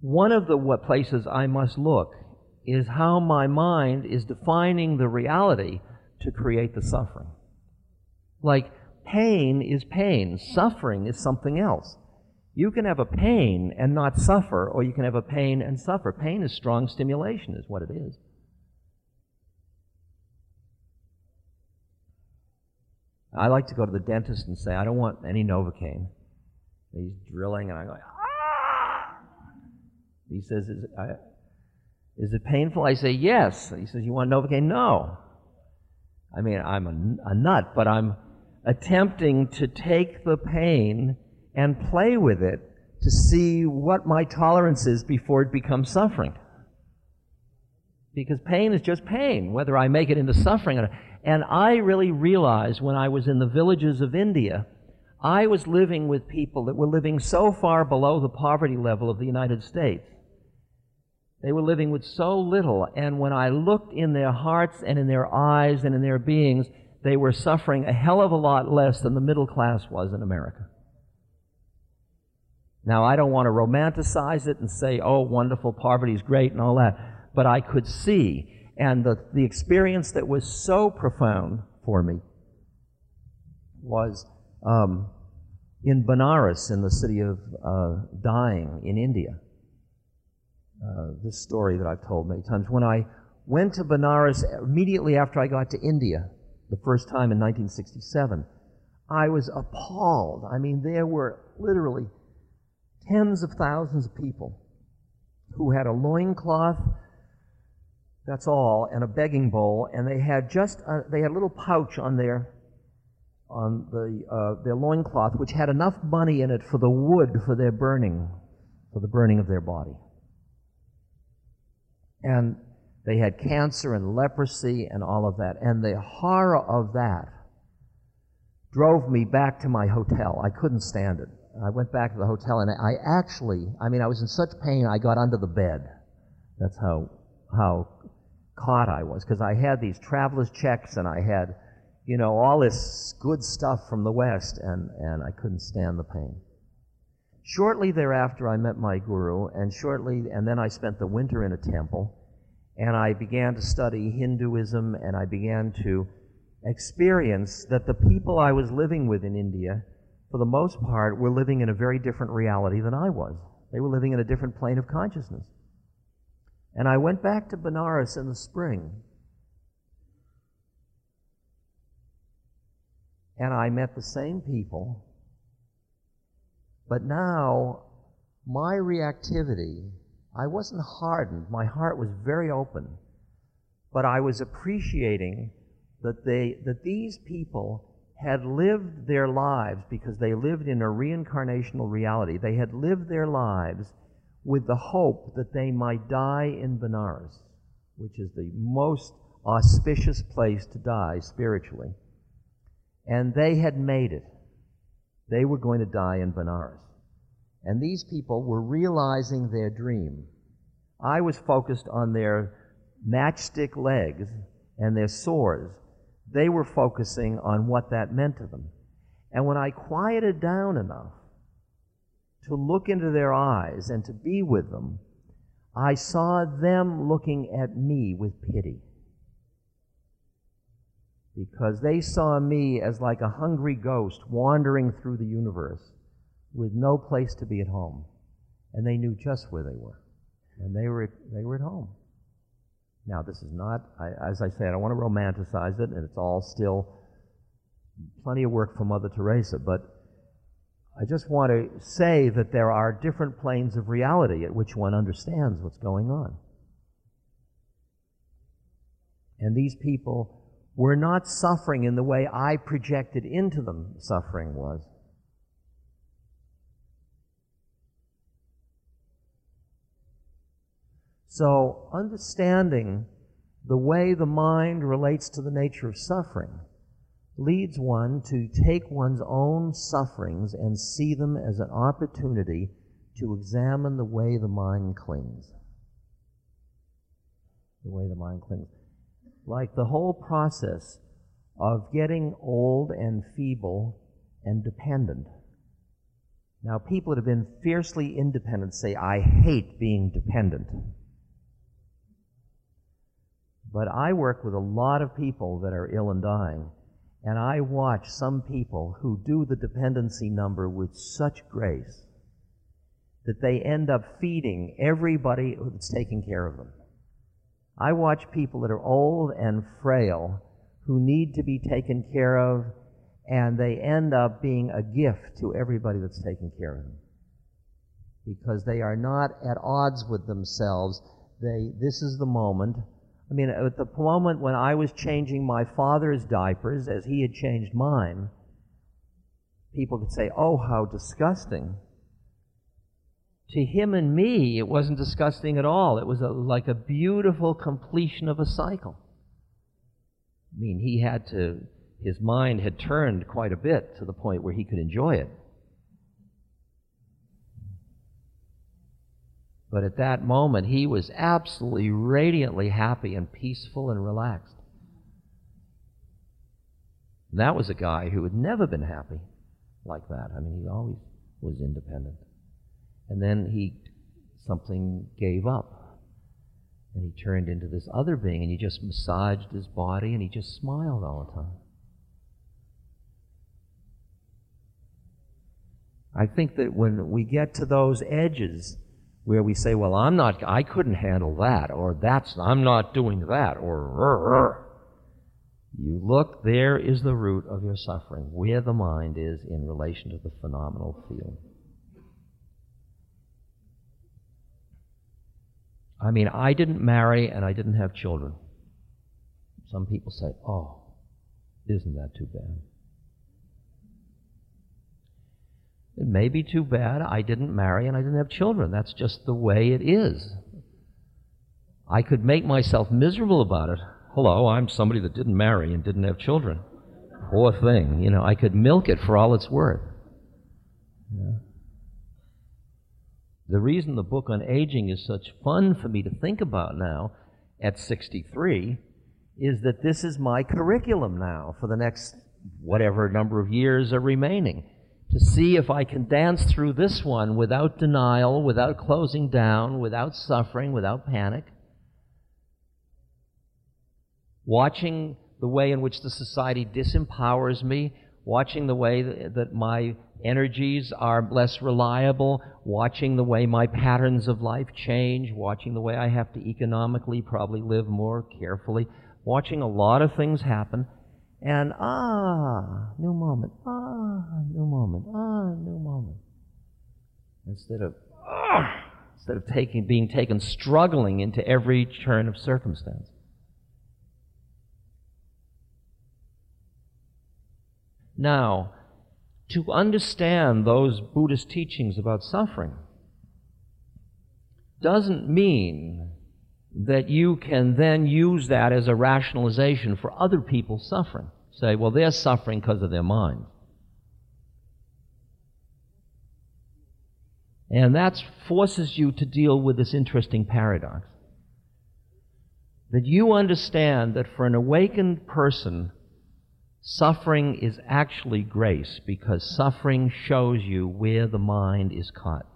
one of the places I must look is how my mind is defining the reality to create the suffering. Like, pain is pain, suffering is something else. You can have a pain and not suffer, or you can have a pain and suffer. Pain is strong stimulation, is what it is. I like to go to the dentist and say, I don't want any Novocaine. He's drilling, and I go, ah! He says, is it, I, is it painful? I say, yes. He says, You want Novocaine? No. I mean, I'm a, a nut, but I'm attempting to take the pain and play with it to see what my tolerance is before it becomes suffering. Because pain is just pain, whether I make it into suffering or not. And I really realized when I was in the villages of India, I was living with people that were living so far below the poverty level of the United States they were living with so little, and when I looked in their hearts and in their eyes and in their beings, they were suffering a hell of a lot less than the middle class was in America. Now, I don't want to romanticize it and say, oh, wonderful, poverty is great and all that, but I could see, and the, the experience that was so profound for me was um, in Benares, in the city of uh, dying in India uh, this story that I've told many times. When I went to Benares immediately after I got to India, the first time in 1967, I was appalled. I mean, there were literally tens of thousands of people who had a loincloth, that's all, and a begging bowl, and they had just a, they had a little pouch on their on the uh, their loincloth which had enough money in it for the wood for their burning, for the burning of their body. And they had cancer and leprosy and all of that. And the horror of that drove me back to my hotel. I couldn't stand it. I went back to the hotel and I actually, I mean, I was in such pain, I got under the bed. That's how, how caught I was. Because I had these traveler's checks and I had, you know, all this good stuff from the West and, and I couldn't stand the pain. Shortly thereafter, I met my guru, and shortly, and then I spent the winter in a temple, and I began to study Hinduism, and I began to experience that the people I was living with in India, for the most part, were living in a very different reality than I was. They were living in a different plane of consciousness. And I went back to Benares in the spring. And I met the same people but now, my reactivity, I wasn't hardened. My heart was very open. But I was appreciating that, they, that these people had lived their lives because they lived in a reincarnational reality. They had lived their lives with the hope that they might die in Benares, which is the most auspicious place to die spiritually. And they had made it. They were going to die in Benares. And these people were realizing their dream. I was focused on their matchstick legs and their sores. They were focusing on what that meant to them. And when I quieted down enough to look into their eyes and to be with them, I saw them looking at me with pity because they saw me as like a hungry ghost wandering through the universe with no place to be at home. And they knew just where they were. And they were, they were at home. Now, this is not, I, as I say, I don't want to romanticize it, and it's all still plenty of work for Mother Teresa, but I just want to say that there are different planes of reality at which one understands what's going on. And these people were not suffering in the way I projected into them suffering was. So, understanding the way the mind relates to the nature of suffering leads one to take one's own sufferings and see them as an opportunity to examine the way the mind clings. The way the mind clings. Like the whole process of getting old and feeble and dependent. Now, people that have been fiercely independent say, I hate being dependent. But I work with a lot of people that are ill and dying and I watch some people who do the dependency number with such grace that they end up feeding everybody that's taking care of them. I watch people that are old and frail who need to be taken care of, and they end up being a gift to everybody that's taking care of them. Because they are not at odds with themselves. They, this is the moment I mean, at the moment when I was changing my father's diapers as he had changed mine, people could say, Oh, how disgusting. To him and me, it wasn't disgusting at all. It was a, like a beautiful completion of a cycle. I mean, he had to, his mind had turned quite a bit to the point where he could enjoy it. But at that moment, he was absolutely radiantly happy and peaceful and relaxed. And that was a guy who had never been happy like that. I mean, he always was independent. And then he, something gave up. And he turned into this other being, and he just massaged his body, and he just smiled all the time. I think that when we get to those edges, where we say, well, I'm not, I couldn't handle that, or that's, I'm not doing that, or, you look, there is the root of your suffering, where the mind is in relation to the phenomenal field. I mean, I didn't marry and I didn't have children. Some people say, oh, isn't that too bad? It may be too bad I didn't marry and I didn't have children. That's just the way it is. I could make myself miserable about it. Hello, I'm somebody that didn't marry and didn't have children. Poor thing. You know, I could milk it for all it's worth. Yeah. The reason the book on aging is such fun for me to think about now at 63 is that this is my curriculum now for the next whatever number of years are remaining to see if I can dance through this one without denial, without closing down, without suffering, without panic. Watching the way in which the society disempowers me, watching the way that my energies are less reliable, watching the way my patterns of life change, watching the way I have to economically probably live more carefully, watching a lot of things happen and ah, new moment, ah, new moment, ah, new moment. Instead of ah, instead of taking being taken struggling into every turn of circumstance. Now, to understand those Buddhist teachings about suffering doesn't mean that you can then use that as a rationalization for other people's suffering. Say, well, they're suffering because of their mind. And that forces you to deal with this interesting paradox. That you understand that for an awakened person, suffering is actually grace because suffering shows you where the mind is caught.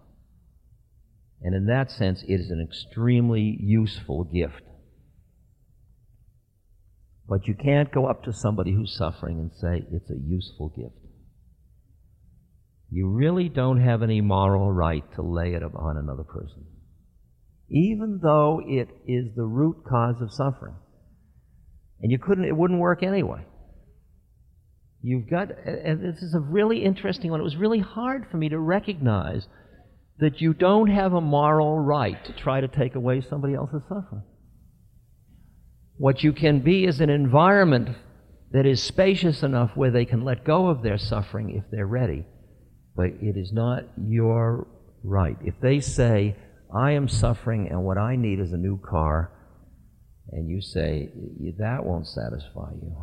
And in that sense, it is an extremely useful gift. But you can't go up to somebody who's suffering and say it's a useful gift. You really don't have any moral right to lay it upon another person. Even though it is the root cause of suffering. And you couldn't, it wouldn't work anyway. You've got, and this is a really interesting one. It was really hard for me to recognize that you don't have a moral right to try to take away somebody else's suffering. What you can be is an environment that is spacious enough where they can let go of their suffering if they're ready. But it is not your right. If they say, I am suffering and what I need is a new car, and you say, that won't satisfy you.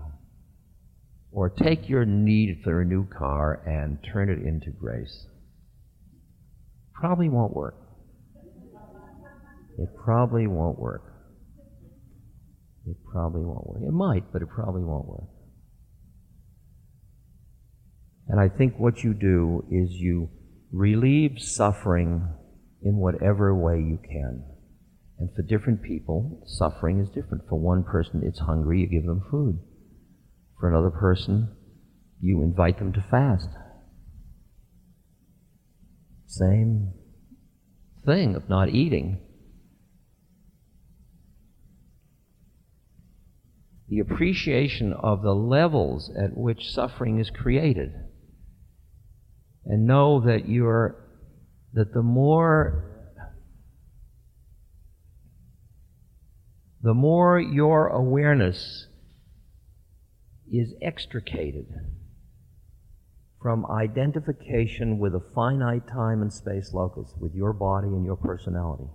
Or take your need for a new car and turn it into grace. Probably won't work. It probably won't work. It probably won't work. It might, but it probably won't work. And I think what you do is you relieve suffering in whatever way you can. And for different people, suffering is different. For one person, it's hungry, you give them food. For another person, you invite them to fast. Same thing of not eating. The appreciation of the levels at which suffering is created. And know that you're that the more the more your awareness is extricated from identification with a finite time and space locus, with your body and your personality,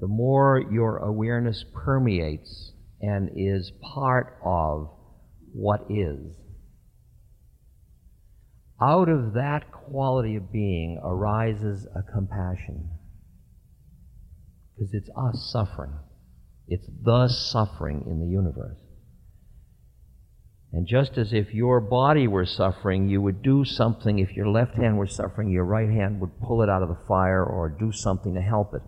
the more your awareness permeates and is part of what is. Out of that quality of being arises a compassion. Because it's us suffering. It's the suffering in the universe. And just as if your body were suffering, you would do something. If your left hand were suffering, your right hand would pull it out of the fire or do something to help it.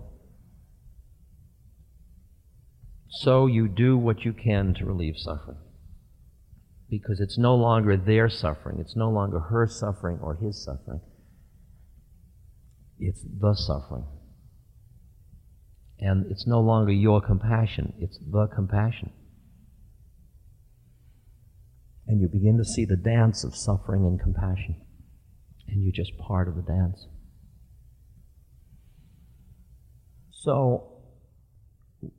So you do what you can to relieve suffering. Because it's no longer their suffering, it's no longer her suffering or his suffering. It's the suffering. And it's no longer your compassion, it's the compassion. And you begin to see the dance of suffering and compassion. And you're just part of the dance. So,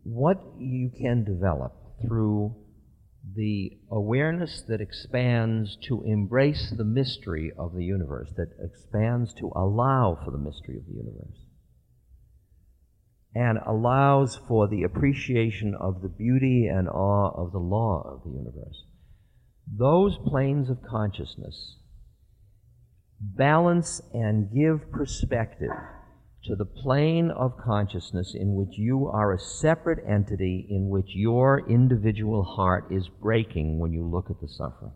what you can develop through the awareness that expands to embrace the mystery of the universe, that expands to allow for the mystery of the universe, and allows for the appreciation of the beauty and awe of the law of the universe. Those planes of consciousness balance and give perspective to the plane of consciousness in which you are a separate entity in which your individual heart is breaking when you look at the suffering.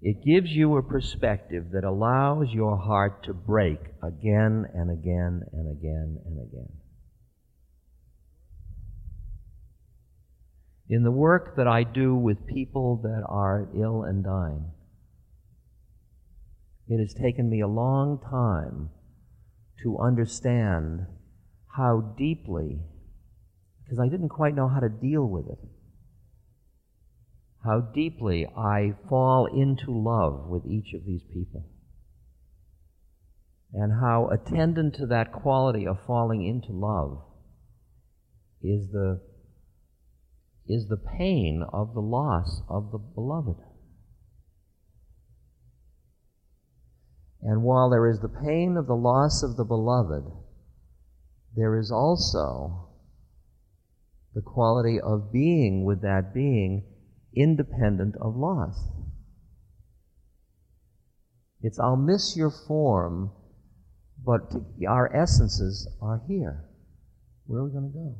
It gives you a perspective that allows your heart to break again and again and again and again. In the work that I do with people that are ill and dying, it has taken me a long time to understand how deeply, because I didn't quite know how to deal with it, how deeply I fall into love with each of these people. And how attendant to that quality of falling into love is the, is the pain of the loss of the beloved. And while there is the pain of the loss of the beloved, there is also the quality of being with that being independent of loss. It's, I'll miss your form, but our essences are here. Where are we going to go?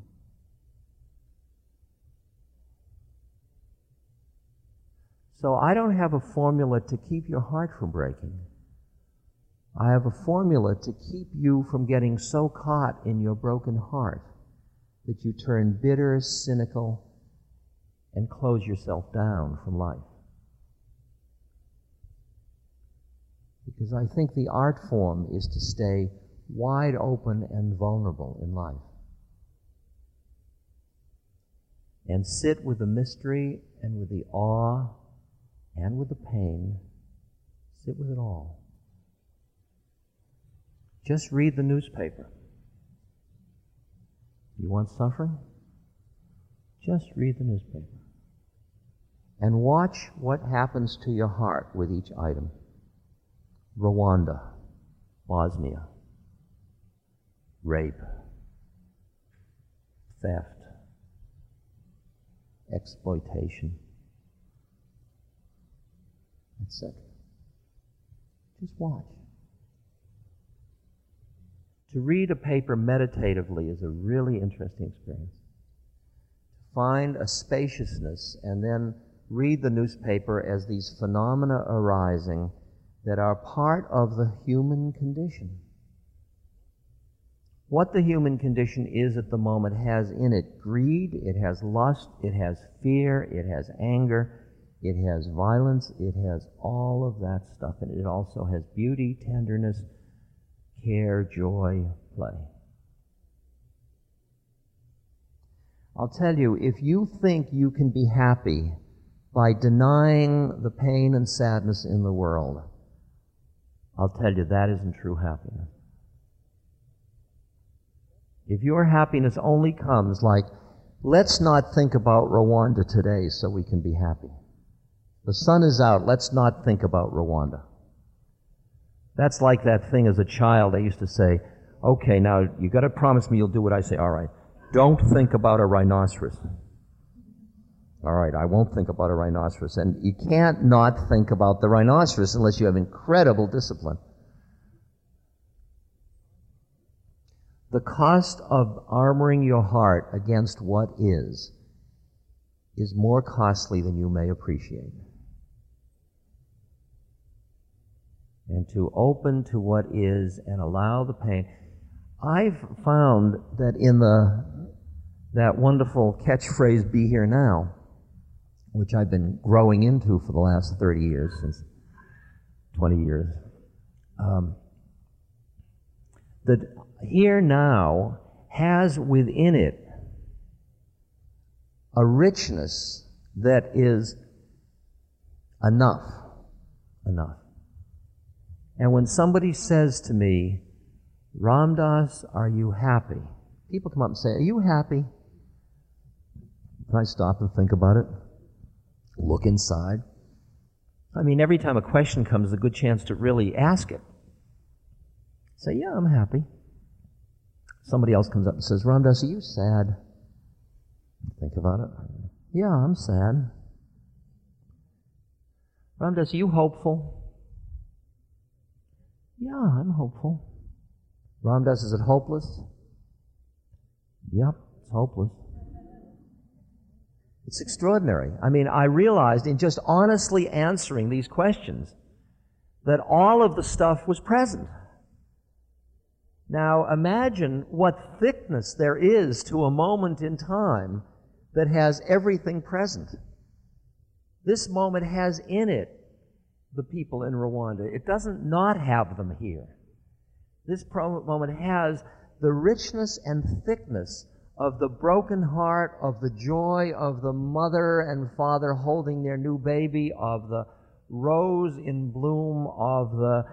So I don't have a formula to keep your heart from breaking. I have a formula to keep you from getting so caught in your broken heart that you turn bitter, cynical, and close yourself down from life. Because I think the art form is to stay wide open and vulnerable in life. And sit with the mystery and with the awe and with the pain. Sit with it all. Just read the newspaper. You want suffering? Just read the newspaper. And watch what happens to your heart with each item. Rwanda, Bosnia, rape, theft, exploitation, etc. Just watch. To read a paper meditatively is a really interesting experience. To find a spaciousness and then read the newspaper as these phenomena arising that are part of the human condition. What the human condition is at the moment has in it greed, it has lust, it has fear, it has anger, it has violence, it has all of that stuff, and it also has beauty, tenderness, care, joy, play. I'll tell you, if you think you can be happy by denying the pain and sadness in the world, I'll tell you that isn't true happiness. If your happiness only comes like, let's not think about Rwanda today so we can be happy. The sun is out, let's not think about Rwanda. That's like that thing as a child I used to say, okay, now you've gotta promise me you'll do what I say. All right. Don't think about a rhinoceros. All right, I won't think about a rhinoceros. And you can't not think about the rhinoceros unless you have incredible discipline. The cost of armoring your heart against what is is more costly than you may appreciate. And to open to what is and allow the pain. I've found that in the that wonderful catchphrase "Be here now," which I've been growing into for the last 30 years, since 20 years, um, that here now has within it a richness that is enough. Enough. And when somebody says to me, Ram Dass, are you happy? People come up and say, Are you happy? Can I stop and think about it, look inside. I mean, every time a question comes, a good chance to really ask it. Say, Yeah, I'm happy. Somebody else comes up and says, Ram Dass, are you sad? Think about it. Yeah, I'm sad. Ram Dass, are you hopeful? Yeah, I'm hopeful. Ram Dass, is it hopeless? Yep, it's hopeless. It's extraordinary. I mean, I realized in just honestly answering these questions that all of the stuff was present. Now imagine what thickness there is to a moment in time that has everything present. This moment has in it the people in Rwanda. It doesn't not have them here. This moment has the richness and thickness of the broken heart, of the joy of the mother and father holding their new baby, of the rose in bloom, of the,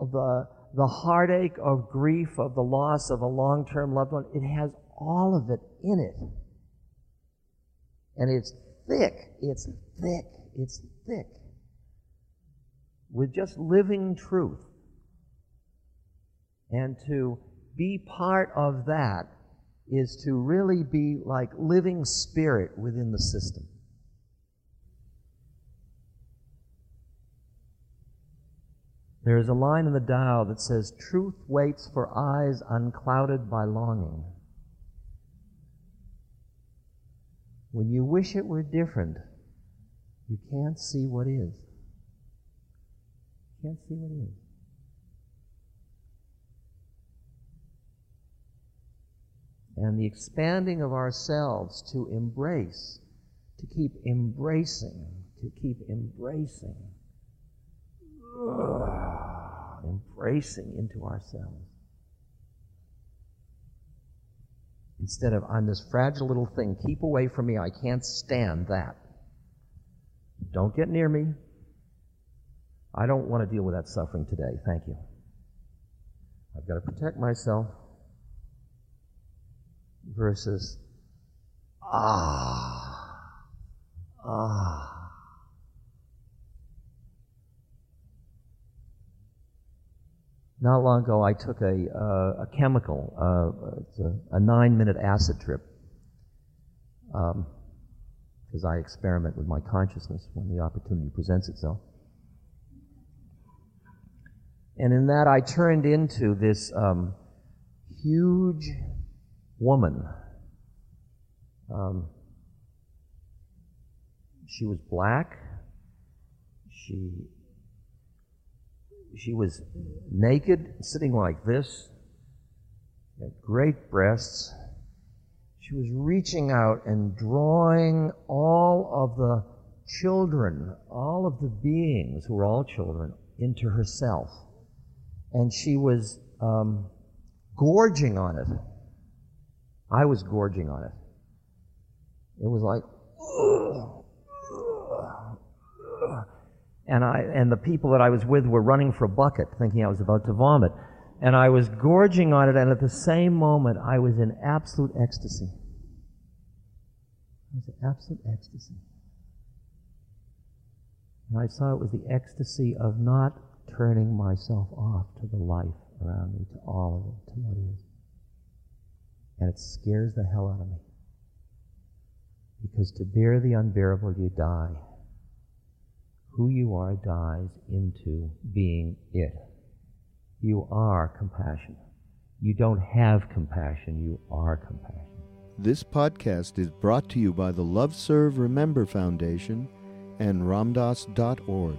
of the, the heartache of grief, of the loss of a long term loved one. It has all of it in it. And it's thick, it's thick, it's thick with just living truth. And to be part of that is to really be like living spirit within the system. There is a line in the Tao that says, Truth waits for eyes unclouded by longing. When you wish it were different, you can't see what is. Can't see what is. and the expanding of ourselves to embrace, to keep embracing, to keep embracing, Ugh, embracing into ourselves. Instead of, I'm this fragile little thing, keep away from me, I can't stand that. Don't get near me, I don't want to deal with that suffering today. Thank you. I've got to protect myself versus ah, ah. Not long ago, I took a, uh, a chemical, uh, a, a nine minute acid trip, because um, I experiment with my consciousness when the opportunity presents itself. And in that, I turned into this um, huge woman. Um, she was black. She she was naked, sitting like this, had great breasts. She was reaching out and drawing all of the children, all of the beings who were all children, into herself. And she was um, gorging on it. I was gorging on it. It was like. And, I, and the people that I was with were running for a bucket, thinking I was about to vomit. And I was gorging on it, and at the same moment, I was in absolute ecstasy. I was in absolute ecstasy. And I saw it was the ecstasy of not turning myself off to the life around me, to all of it, to what is. And it scares the hell out of me. Because to bear the unbearable, you die who you are dies into being it. You are compassion. You don't have compassion, you are compassion. This podcast is brought to you by the Love Serve Remember Foundation and RamDass.org.